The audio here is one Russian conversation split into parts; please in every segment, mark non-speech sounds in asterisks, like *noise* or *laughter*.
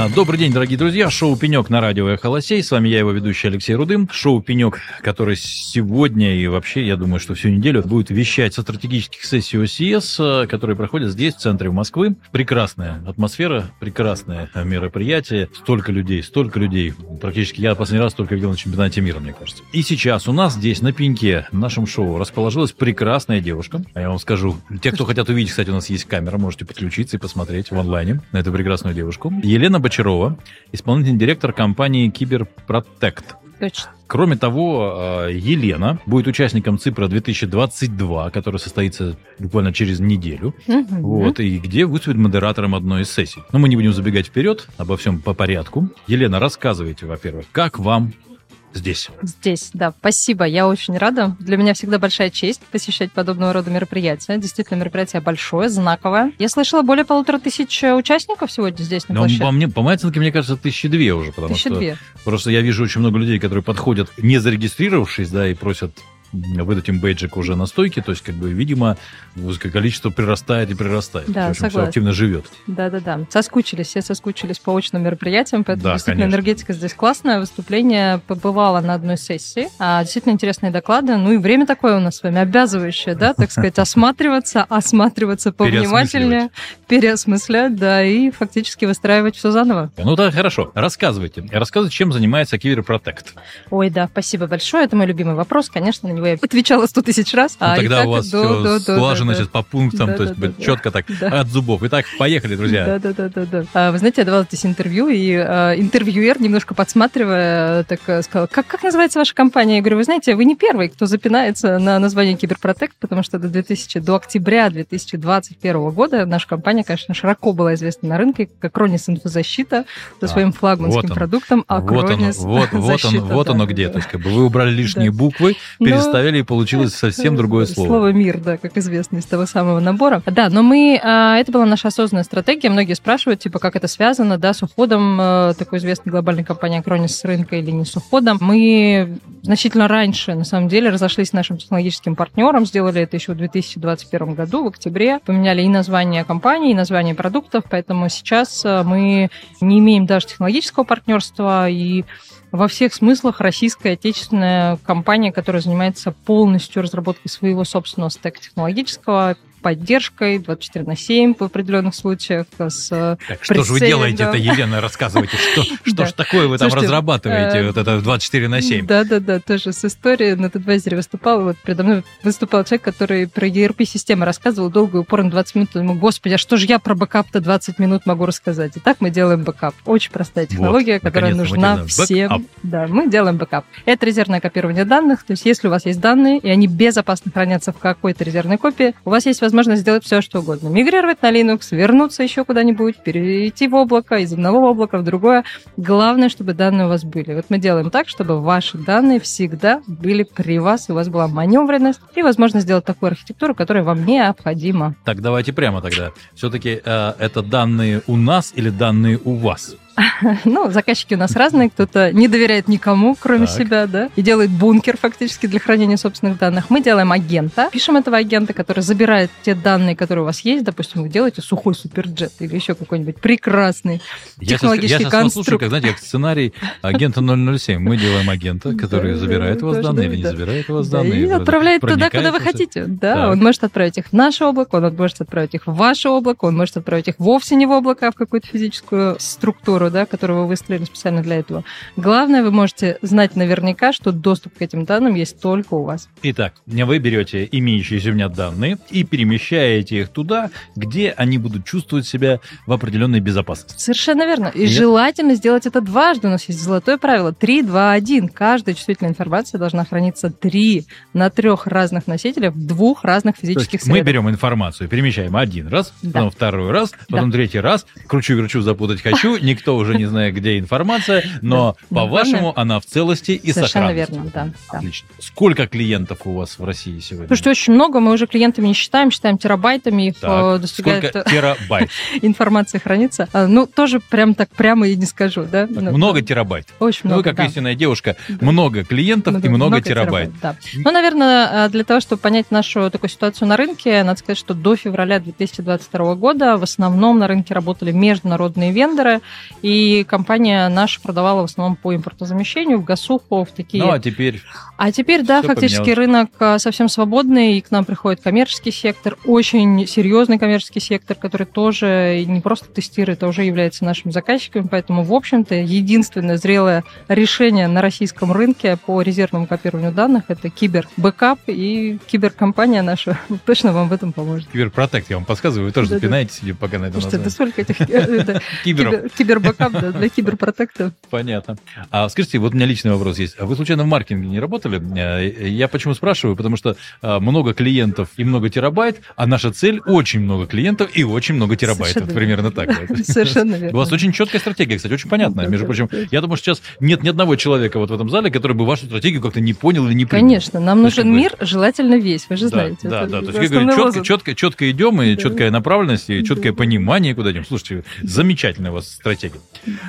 А, Добрый день, дорогие друзья. Шоу «Пенек» на радио «Эхолосей». С вами я, его ведущий Алексей Рудым. Шоу «Пенек», который сегодня и вообще, я думаю, что всю неделю будет вещать со стратегических сессий ОСИС, а, которые проходят здесь, в центре Москвы. Прекрасная атмосфера, прекрасное мероприятие. Столько людей, столько людей. Практически я последний раз только видел на чемпионате мира, мне кажется. И сейчас у нас здесь, на пеньке, в нашем шоу, расположилась прекрасная девушка. А я вам скажу, те, кто хотят увидеть, кстати, у нас есть камера, можете подключиться и посмотреть в онлайне на эту прекрасную девушку. Елена Бочарова, исполнительный директор компании Киберпротект. Точно. Кроме того, э, Елена будет участником ЦИПРа 2022, который состоится буквально через неделю. Мгм. Вот, и где выступит модератором одной из сессий. Но мы не будем забегать вперед, обо всем по порядку. Елена, рассказывайте, во-первых, как вам здесь? Здесь, да, спасибо. Я очень рада. Для меня всегда большая честь посещать подобного рода мероприятия. Действительно, мероприятие большое, знаковое. Я слышала, более полутора тысяч участников сегодня здесь на площадке. по, мне, по моей оценке, мне кажется, тысячи две уже, потому Тысяча что две. просто я вижу очень много людей, которые подходят, не зарегистрировавшись, да, и просят выдать им бейджик уже на стойке, то есть, как бы, видимо, количество прирастает и прирастает. Да, В общем, согласна. активно живет. Да-да-да. Соскучились, все соскучились по очным мероприятиям, поэтому Да, действительно конечно. энергетика здесь классная. Выступление побывало на одной сессии. А, действительно интересные доклады. Ну и время такое у нас с вами обязывающее, да, так сказать, осматриваться, осматриваться повнимательнее, переосмыслять, да, и фактически выстраивать все заново. Ну да, хорошо. Рассказывайте. Рассказывайте, чем занимается Киберпротект. Ой, да, спасибо большое. Это мой любимый вопрос. Конечно, него я отвечала сто тысяч раз. Ну, А, тогда у вас да, все да, да, слажено да, сейчас по пунктам, Да, то есть да, четко так Да. от зубов. Итак, поехали, друзья. Да, да, да, да, да. А, Вы знаете, я давала здесь интервью, и э, интервьюер, немножко подсматривая, так э, сказал, как, как называется ваша компания? Я говорю, вы знаете, вы не первый, кто запинается на название Киберпротект, потому что до, 2000, до октября 2021 года наша компания, конечно, широко была известна на рынке как Акронис Инфозащита со А, своим флагманским вот он. продуктом Вот оно, Акронис вот, вот, он, вот да, оно да, где. да. То есть, как бы вы убрали лишние Да. буквы, Но- переставили, и получилось совсем другое слово. Слово мир, да, как известно из того самого набора. Да, но мы, а, это была наша осознанная стратегия. Многие спрашивают, типа, как это связано, да, с уходом э, такой известной глобальной компании Акронис с рынка или не с уходом. Мы значительно раньше, на самом деле, разошлись с нашим технологическим партнером, сделали это еще в 2021 году, в октябре, поменяли и название компании, и название продуктов, поэтому сейчас э, мы не имеем даже технологического партнерства, и во всех смыслах российская отечественная компания, которая занимается полностью разработкой своего собственного стека технологического, поддержкой 24 на 7 в определенных случаях с э, Так, что же вы делаете-то, да. Елена, рассказывайте, что, *laughs* что ж такое вы там разрабатываете, э, вот это 24 на 7? Да, да, да, тоже с историей на TechAdvisory выступал. Вот передо мной выступал человек, который про ERP-системы рассказывал долго и упорно 20 минут. Думаю, господи, а что же я про бэкап-то 20 минут могу рассказать? Итак, мы делаем бэкап. Очень простая технология, которая наконец-то мы нужна всем. бэкап. Да, мы делаем бэкап. Это резервное копирование данных. То есть, если у вас есть данные, и они безопасно хранятся в какой-то резервной копии, у вас есть возможность сделать все, что угодно. Мигрировать на Linux, вернуться еще куда-нибудь, перейти в облако, из одного облака в другое. Главное, чтобы данные у вас были. Вот мы делаем так, чтобы ваши данные всегда были при вас, и у вас была маневренность и возможность сделать такую архитектуру, которая вам необходима. Так, давайте прямо тогда. Все-таки э, это данные у нас или данные у вас? *laughs* Ну, заказчики у нас разные, кто-то не доверяет никому, кроме Так. себя, да, и делает бункер фактически для хранения собственных данных. Мы делаем агента, пишем этого агента, который забирает те данные, которые у вас есть. Допустим, вы делаете сухой суперджет или еще какой-нибудь прекрасный Я сейчас, технологический я сейчас слушаю, конструкт. как, знаете, как сценарий агента 007. Мы делаем агента, который забирает у вас данные да, или не забирает у вас Да, данные. и отправляет туда, куда вы хотите. Да, он может отправить их в наше облако, он может отправить их в ваше облако, он может отправить их вовсе не в облако, а в какую-то физическую структуру, да, которую вы выстроили специально для этого. Главное, вы можете знать наверняка, что доступ к этим данным есть только у вас. Итак, вы берете имеющиеся у меня данные и перемещаете их туда, где они будут чувствовать себя в определенной безопасности. Совершенно верно. И Я- желательно сделать это дважды. У нас есть золотое правило. 3, 2, 1. Каждая чувствительная информация должна храниться три на трех разных носителях в двух разных физических мы средах. берем информацию, перемещаем один раз, Да. потом второй раз, потом третий раз, кручу-верчу, запутать хочу, *laughs* никто уже не знаю, где информация, но по-вашему она в целости и Совершенно сохранности. верно, да. Отлично. Сколько клиентов у вас в России сегодня? Слушайте, очень много, мы уже клиентами не считаем, считаем терабайтами, их э, достигает Сколько *laughs* терабайт? информация хранится. А, Ну, тоже прям так прямо и не скажу, да? Много терабайт. Очень много, вы как истинная девушка, много клиентов и много терабайт. Ну, наверное, для того, чтобы понять нашу такую ситуацию на рынке, надо сказать, что до февраля 2022 года в основном на рынке работали международные вендоры, и компания наша продавала в основном по импортозамещению, в гасуху, в такие... Ну, а теперь А теперь, да, фактически рынок а, совсем свободный, и к нам приходит коммерческий сектор, очень серьезный коммерческий сектор, который тоже не просто тестирует, а уже является нашим заказчиком. Поэтому, в общем-то, единственное зрелое решение на российском рынке по резервному копированию данных – это кибербэкап, и киберкомпания наша *laughs* точно вам в этом поможет. киберпротект, я вам подсказываю, вы тоже запинаете себе пока на этом что это столько этих э, это, *laughs* Киберов. кибер- кибербэкап да, для киберпротекта. Понятно. А скажите, вот у меня личный вопрос есть. А вы случайно в маркетинге не работали? Э, Я почему спрашиваю? Потому что э, много клиентов и много терабайт, а наша цель очень много клиентов и очень много терабайт. Совершенно Вот примерно так. *laughs* Совершенно верно. У вас очень четкая стратегия, кстати, очень понятная. Между прочим, я думаю, что сейчас нет ни одного человека вот в этом зале, который бы вашу стратегию как-то не понял или не принял. Конечно, нам нужен мир, желательно весь, вы же знаете. да, да. То есть, я говорю, четко, идем, и четкая направленность, и четкое понимание, куда идем. Слушайте, замечательная у вас стратегия.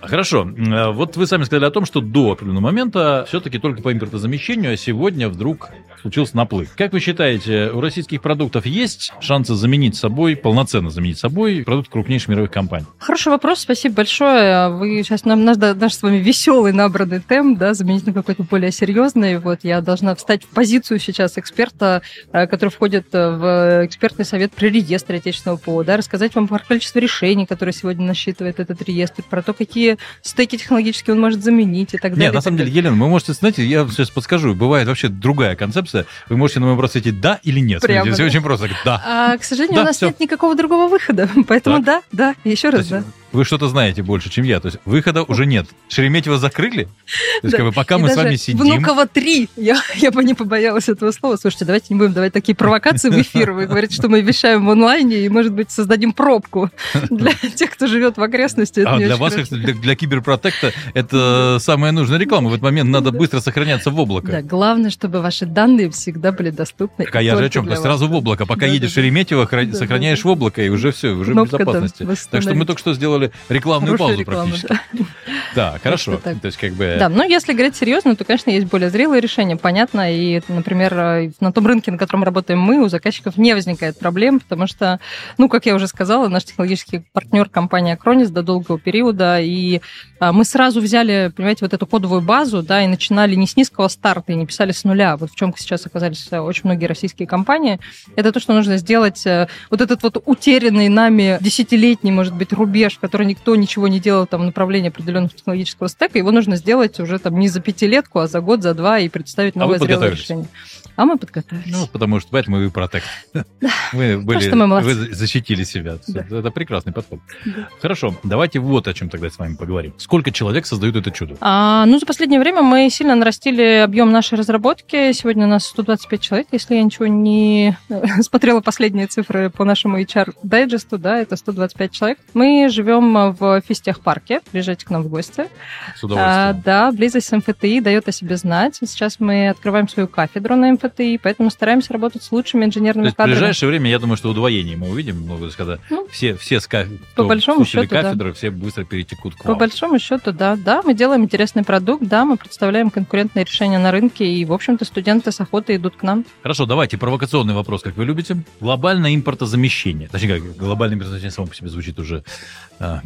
Хорошо. Э, Вот вы сами сказали о том, что до определенного момента все-таки только по импортозамещению, а сегодня вдруг случился наплыв. Как вы считаете, у российских продуктов есть шансы заменить собой, полноценно заменить собой продукт крупнейших мировых компаний? Хороший вопрос, спасибо большое. Вы сейчас нам наш, наш с вами веселый набранный темп, да, заменить на какой-то более серьезный. Вот я должна встать в позицию сейчас эксперта, э, который входит э, в экспертный совет при реестре отечественного ПО, да, рассказать вам про количество решений, которые сегодня насчитывает этот реестр, про то, какие стеки технологические он может заменить и так далее. Нет, на самом так деле, Елена, вы можете, знаете, я сейчас подскажу, бывает вообще другая концепция. Вы можете на мой вопрос ответить да или нет. Прямо, Смотрите, все да? очень просто. Да. А, к сожалению, Да, у нас всё. нет никакого другого выхода, *laughs* поэтому Так. да, да, еще раз, есть да. Вы что-то знаете больше, чем я. То есть выхода уже нет. Шереметьево закрыли. То есть Да. как бы, пока И мы с вами сидим... Внуково 3. Я, я бы не побоялась этого слова. Слушайте, давайте не будем давать такие провокации в эфир. Вы говорите, что мы вещаем в онлайне и, может быть, создадим пробку для тех, кто живет в окрестности. Это А для вас, хорошо. для, для киберпротекта, это самая нужная реклама. В этот момент надо быстро сохраняться в облако. Да, главное, чтобы ваши данные всегда были доступны. Так, а я же о только чем? То для есть вас. сразу в облако. Пока Да, едешь да. Шереметьево, хра- сохраняешь в облако, и уже все, уже в безопасности. Так что мы только что сделали рекламную Хорошая паузу реклама, практически. да. *laughs* Да, хорошо. То есть как бы... Да, ну если говорить серьезно, то, конечно, есть более зрелые решения, понятно. И, например, э, на том рынке, на котором работаем мы, у заказчиков не возникает проблем, потому что, ну, как я уже сказала, наш технологический партнер компания Acronis до долгого периода, и а, мы сразу взяли, понимаете, вот эту кодовую базу, да, и начинали не с низкого старта, и не писали с нуля. Вот в чем сейчас оказались э, очень многие российские компании. Это то, что нужно сделать, э, вот этот вот утерянный нами десятилетний, может быть, рубеж, в который никто ничего не делал там в направлении определенного технологического стека, его нужно сделать уже там не за пятилетку, а за год, за два и представить А новое вы зрелое решение. А мы подготовились. Ну, потому что поэтому вы протект. *laughs* Вы, были, мы вы защитили себя. Да. Это, прекрасный подход. Да. Хорошо, давайте вот о чем тогда с вами поговорим. Сколько человек создают это чудо? А, ну, за последнее время мы сильно нарастили объем нашей разработки. Сегодня у нас 125 человек, если я ничего не *laughs* смотрела последние цифры по нашему HR дайджесту, да, это 125 человек. Мы живем в физтехпарке, приезжайте к нам в гости. С А, удовольствием. да, близость с МФТИ дает о себе знать. Сейчас мы открываем свою кафедру на МФТИ, поэтому стараемся работать с лучшими То инженерными есть в кадрами. ближайшее время, я думаю, что удвоение мы увидим. Ну, то есть, когда Ну, все, все с каф- по большому счету, да. кафедры, все быстро перетекут к По вам. большому счету, да. Да, мы делаем интересный продукт, да, мы представляем конкурентные решения на рынке, и, в общем-то, студенты с охотой идут к нам. Хорошо, давайте провокационный вопрос, как вы любите. Глобальное импортозамещение. Точнее, как глобальное импортозамещение само по себе звучит уже а,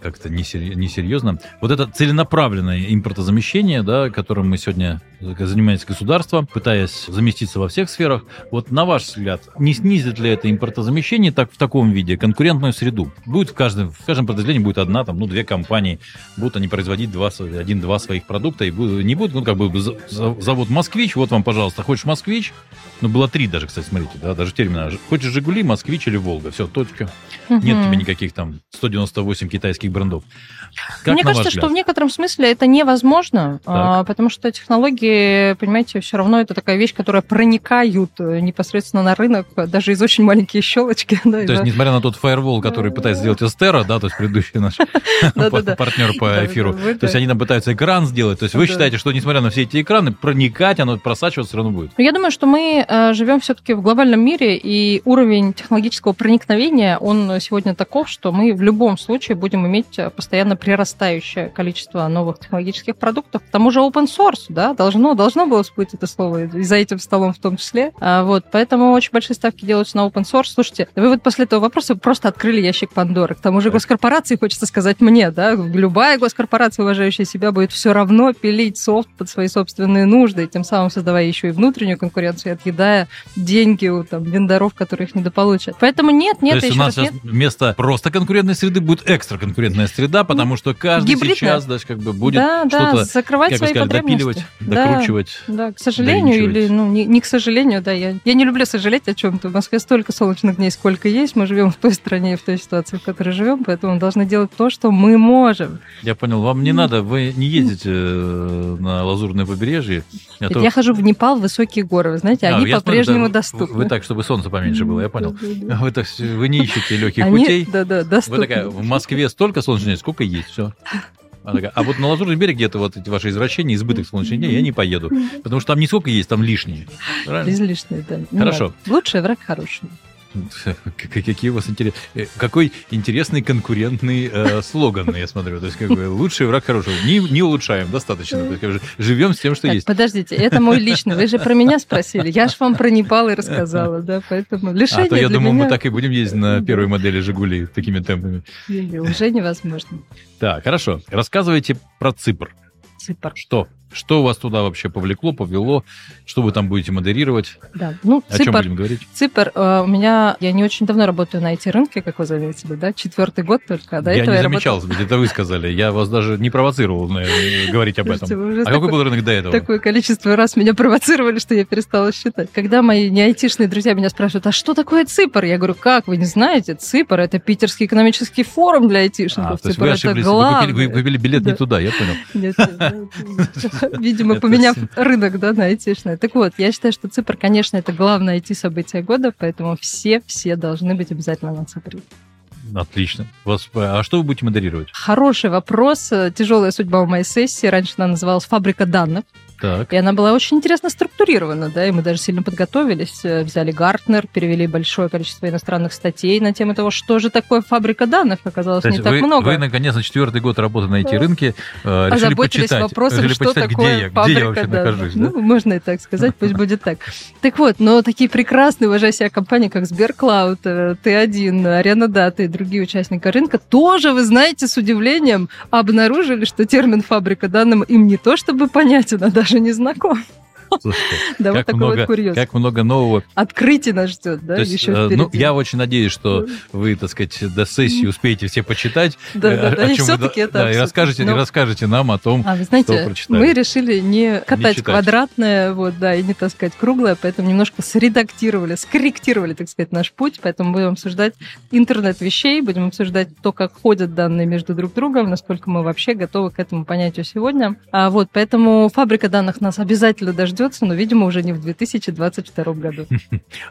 как-то несер- несерьезно. Вот это целенаправленное импортозамещение, да, которым мы сегодня занимается государство, пытаясь заместиться во всех сферах. Вот на ваш взгляд, не снизит ли это импортозамещение так, в таком виде конкурентную среду? Будет в каждом, в каждом подразделении будет одна, там, ну, две компании, будут они производить два, один-два своих продукта, и будут- не будет, ну, как бы за- за- завод «Москвич», вот вам, пожалуйста, хочешь «Москвич», ну, было три даже, кстати, смотрите, да, даже термина. Хочешь «Жигули», «Москвич» или «Волга», все, точка. Нет Мгм. тебе никаких там 198 китайских российских брендов. Как Мне кажется, что в некотором смысле это невозможно, а, потому что технологии, понимаете, все равно это такая вещь, которая проникают э, непосредственно на рынок, э, даже из очень маленькие щелочки. *laughs* Да, То есть, несмотря на тот фаервол, который пытается сделать Эстера, да, то есть предыдущий наш *laughs* партнер по эфиру, то есть они там пытаются экран сделать. То есть вы считаете, что несмотря на все эти экраны, проникать, оно просачиваться все равно будет? Я думаю, что мы э, живем все-таки в глобальном мире, и уровень технологического проникновения, он сегодня таков, что мы в любом случае будем иметь э, постоянно прирастающее количество новых технологических продуктов. К тому же open source, да, должно, должно было всплыть это слово, и за этим столом в том числе. А, вот, поэтому очень большие ставки делаются на open source. Слушайте, вы вот после этого вопроса просто открыли ящик Пандоры. К тому же госкорпорации, хочется сказать мне, да, любая госкорпорация, уважающая себя, будет все равно пилить софт под свои собственные нужды, тем самым создавая еще и внутреннюю конкуренцию, отъедая деньги у там, вендоров, которые их недополучат. Поэтому нет, нет, То есть у нас сейчас нет. вместо просто конкурентной среды будет экстра конкурентная среда, потому что каждый Гибридная. сейчас даже как бы будет да, да, что-то, закрывать как вы свои сказали, допиливать, Да. докручивать. Да, к сожалению, или, ну, не, не к сожалению, да, я, я не люблю сожалеть о чем-то. В Москве столько солнечных дней, сколько есть. Мы живем в той стране и в той ситуации, в которой живем, поэтому мы должны делать то, что мы можем. Я понял, вам не надо, вы не ездите э, на Лазурное побережье. а Ведь то- Я хожу в Непал, в высокие горы, вы знаете, А, они смотрю, по-прежнему да, вы- доступны. Вы так, чтобы солнце поменьше было, я понял. Вы, так, вы не ищете легких Они, путей. да, да, Вы доступны. такая, в Москве столько солнечных дней, сколько есть, все. Она такая, а вот на Лазурный берег где-то вот эти ваши извращения, избыток солнечных дней, я не поеду. Потому что там не сколько есть, там лишние. Правильно? Излишне, да. Хорошо. надо. Лучший враг хороший. *laughs* Какие у вас интересные... Какой интересный конкурентный э, слоган, я смотрю. То есть, как бы, лучший враг хорошего. Не, не улучшаем, достаточно. То есть, как бы, живем с тем, что Так, есть. подождите, это мой личный. Вы же про меня спросили. Я же вам про Непал и рассказала, да, поэтому лишение А то я для думал, меня мы так и будем ездить на первой модели «Жигули» такими темпами. уже невозможно. Так, хорошо. Рассказывайте про Ципр. Ципр. Что? Что вас туда вообще повлекло, повело? Что вы там будете модерировать? Да. Ну, О чем Ципр, будем говорить? Ципр, э, у меня, я не очень давно работаю на IT-рынке, как вы заметили, да, четвертый год только. А до я этого не я замечал, это вы сказали. Я вас даже не провоцировал наверное, говорить об этом. А какой был рынок до этого? Такое количество раз меня провоцировали, что я перестала считать. Когда мои не айтишные друзья меня спрашивают, а что такое ЦИПР? Я говорю, как, вы не знаете? ЦИПР – это Питерский экономический форум для А, айтишников. то есть вы – ошиблись, вы купили, вы купили билет не Да. туда, я понял. Нет, нет, *laughs* *laughs* Видимо, поменяв рынок, да, на айтишный. Так вот, я считаю, что ЦИПР, конечно, это главное IT-событие года, поэтому все-все должны быть обязательно на ЦИПРе. Отлично. Вас- а что вы будете модерировать? Хороший вопрос. Тяжелая судьба у моей сессии. Раньше она называлась «Фабрика данных». Так. И она была очень интересно структурирована, да, и мы даже сильно подготовились, э, взяли Гартнер, перевели большое количество иностранных статей на тему того, что же такое фабрика данных, оказалось То не есть так вы, много. вы, наконец, на четвертый год работы на эти рынке э, решили почитать, вопросом, решили что почитать, такое где я, фабрика где я вообще данных. нахожусь. да? Ну, можно и так сказать, пусть *laughs* будет так. Так вот, но такие прекрасные, уважая себя компании, как Сберклауд, э, Т1, Арена Дата и другие участники рынка, тоже, вы знаете, с удивлением обнаружили, что термин «фабрика данным» им не то чтобы понятен, а даже не знаком. Слушайте, *laughs* Да, вот как такой много, вот курьез. как много нового. Открытие нас ждет, да, То есть, еще э, впереди. ну, я очень надеюсь, что вы, так сказать, до сессии успеете все почитать. Да, э, да, да, и все-таки это да, и расскажете, и Но- расскажете нам о том, А вы что прочитали. мы решили не катать квадратное, вот, да, и не таскать круглое, поэтому немножко средактировали, скорректировали, так сказать, наш путь, поэтому будем обсуждать интернет вещей, будем обсуждать то, как ходят данные между друг другом, насколько мы вообще готовы к этому понятию сегодня. А вот, поэтому фабрика данных нас обязательно дождется, но, видимо, уже не в 2022 году. *laughs*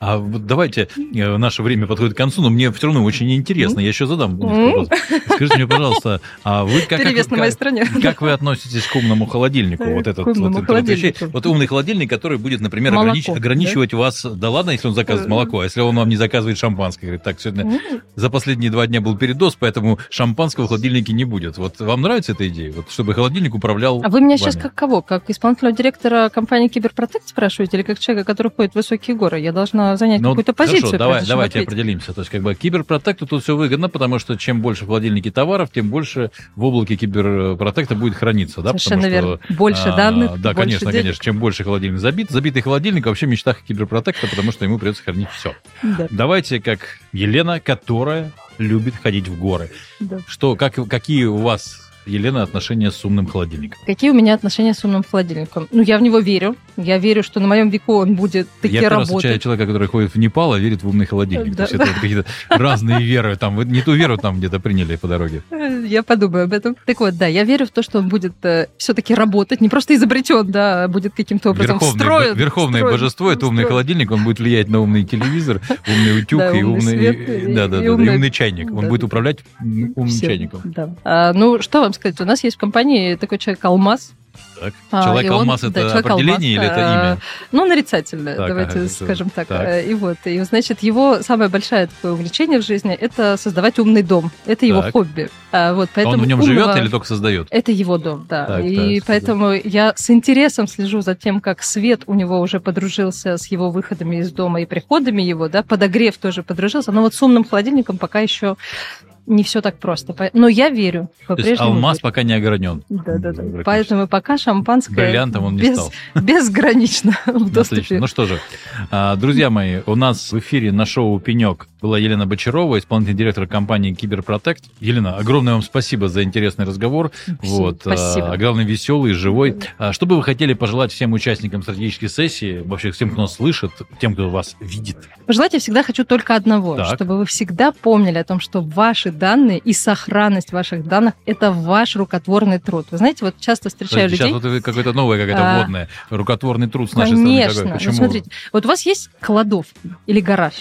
А вот давайте, э, наше время подходит к концу, но мне все равно очень интересно. Я еще задам. вопрос. Скажите мне, пожалуйста, а вы как, как- на моей стороне. *laughs* как вы относитесь к умному холодильнику? Вот этот вот, умный холодильник, который будет, например, Молоко, огранич- да? ограничивать вас. Да ладно, если он заказывает Э. молоко, а если он вам не заказывает шампанское, говорит, так сегодня за последние два дня был передоз, поэтому шампанского в холодильнике не будет. Вот вам нравится эта идея? Вот чтобы холодильник управлял. А вы меня сейчас как кого? Как исполнительного директора компании Киберпротект спрашиваете? Или как человека, который ходит в высокие горы? Я должна занять Ну, какую-то хорошо, позицию. давай, давайте ответить. определимся. То есть, как бы киберпротекту тут все выгодно, потому что чем больше в холодильнике товаров, тем больше в облаке киберпротекта будет храниться. Да? Совершенно Потому верно. что, Больше а, данных, Да, больше конечно, денег. конечно. Чем больше холодильник забит, забитый холодильник вообще в мечтах киберпротекта, потому что ему придется хранить все. Да, Давайте как Елена, которая любит ходить в горы. да. Что, как, какие у вас Елена, отношения с умным холодильником? Какие у меня отношения с умным холодильником? Ну, я в него верю. Я верю, что на моем веку он будет таки Я работать. встречаю человека, который ходит в Непал, а верит в умный холодильник. Да. То есть это вот какие-то разные веры. Там, не ту веру там где-то приняли по дороге. Я подумаю об этом. Так вот, да, я верю в то, что он будет все-таки работать, не просто изобретен, да, а будет каким-то образом Верховное, встроен. верховное встроен, божество это умный встроен. холодильник, он будет влиять на умный телевизор, умный утюг Да, и умный умный, свет, и- и- да, да, и да, и умный- умный чайник. Он да, будет да. управлять умным чайником. Да. А, ну, что вам сказать? У нас есть в компании такой человек Алмаз. Так. А, Человек он- алмаз да, это человек определение алмаз, или это а, имя? Ну, нарицательное, Так, давайте ага, скажем так. так. И вот, и, значит, его самое большое такое увлечение в жизни – это создавать умный дом. Это его Так. хобби. А, вот, поэтому Он в нем умного- живет или только создает? Это его дом, да. Так, и так, поэтому я с интересом слежу за тем, как свет у него уже подружился с его выходами из дома и приходами его, да, подогрев тоже подружился. Но вот с умным холодильником пока еще не все так просто. Но я верю. То есть алмаз верю. пока не огранен. Да, да, да. Поэтому пока шампанское Бриллиантом он не без- стал. *laughs* безгранично в доступе. Отлично. Ну что же, а, друзья мои, у нас в эфире на шоу «Пенек» была Елена Бочарова, исполнительный директор компании «Киберпротект». Елена, огромное вам спасибо за интересный разговор. Вот, Спасибо. а, главное, веселый, живой. А, Что бы вы хотели пожелать всем участникам стратегической сессии, вообще всем, кто нас слышит, тем, кто вас видит? Пожелать я всегда хочу только одного, Так. чтобы вы всегда помнили о том, что ваши данные и сохранность ваших данных – это ваш рукотворный труд. Вы знаете, вот часто встречаю Сейчас людей... вот это какое-то новое, какая-то А, вводная. Рукотворный труд с нашей стороны. Конечно. Ну, смотрите, вот у вас есть кладовка или гараж.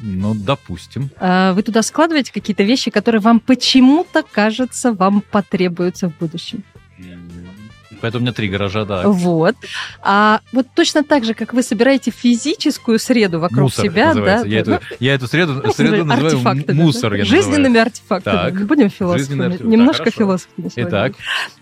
Ну, допустим. А, Вы туда складываете какие-то вещи, которые вам почему-то, кажется, вам потребуются в будущем. Поэтому у меня три гаража, да. Вот. А вот точно так же, как вы собираете физическую среду вокруг Мусор себя, да, я, да, эту, я эту среду, среду называю да, мусор. да, я жизненными называю. артефактами. Так. Будем философами. Артефакты. Немножко хорошо. философами. Итак,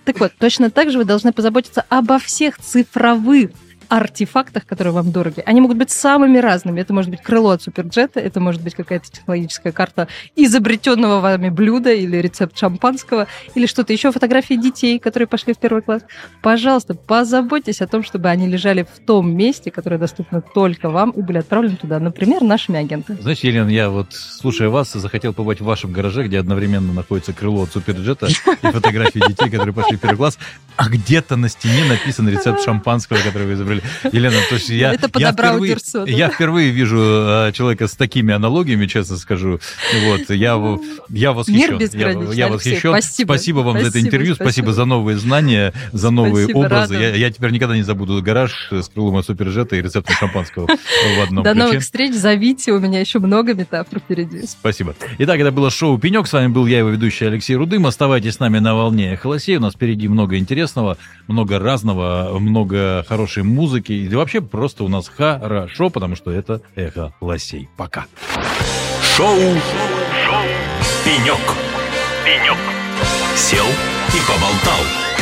Так вот, точно так же вы должны позаботиться обо всех цифровых артефактах, которые вам дороги. Они могут быть самыми разными. Это может быть крыло от суперджета, это может быть какая-то технологическая карта изобретенного вами блюда или рецепт шампанского, или что-то еще, фотографии детей, которые пошли в первый класс. Пожалуйста, позаботьтесь о том, чтобы они лежали в том месте, которое доступно только вам, и были отправлены туда, например, нашими агентами. знаешь, Елена, я вот, слушая вас, захотел побывать в вашем гараже, где одновременно находится крыло от суперджета и фотографии детей, которые пошли в первый класс, а где-то на стене написан рецепт шампанского, который вы изобрели. Елена, то есть я, Это я, впервые, Дерсо, да? я впервые вижу э, человека с такими аналогиями, честно скажу. Вот, я, в- я восхищен. Мир Я, я восхищен. спасибо. вам за это Спасибо, интервью, спасибо, спасибо. за новые знания, за новые Спасибо, образы. Я, я теперь никогда не забуду гараж с крылом от суперджета и рецептом шампанского в одном До ключе. новых встреч, зовите, у меня еще много метафор впереди. Спасибо. Итак, это было шоу «Пенек». С вами был я, его ведущий Алексей Рудым. Оставайтесь с нами на волне Холосей. У нас впереди много интересного, много разного, много хорошей музыки. И вообще просто у нас хорошо, потому что это «Эхо Лосей». Пока. Шоу. Шоу. Пенек. Пенек. Сел и поболтал.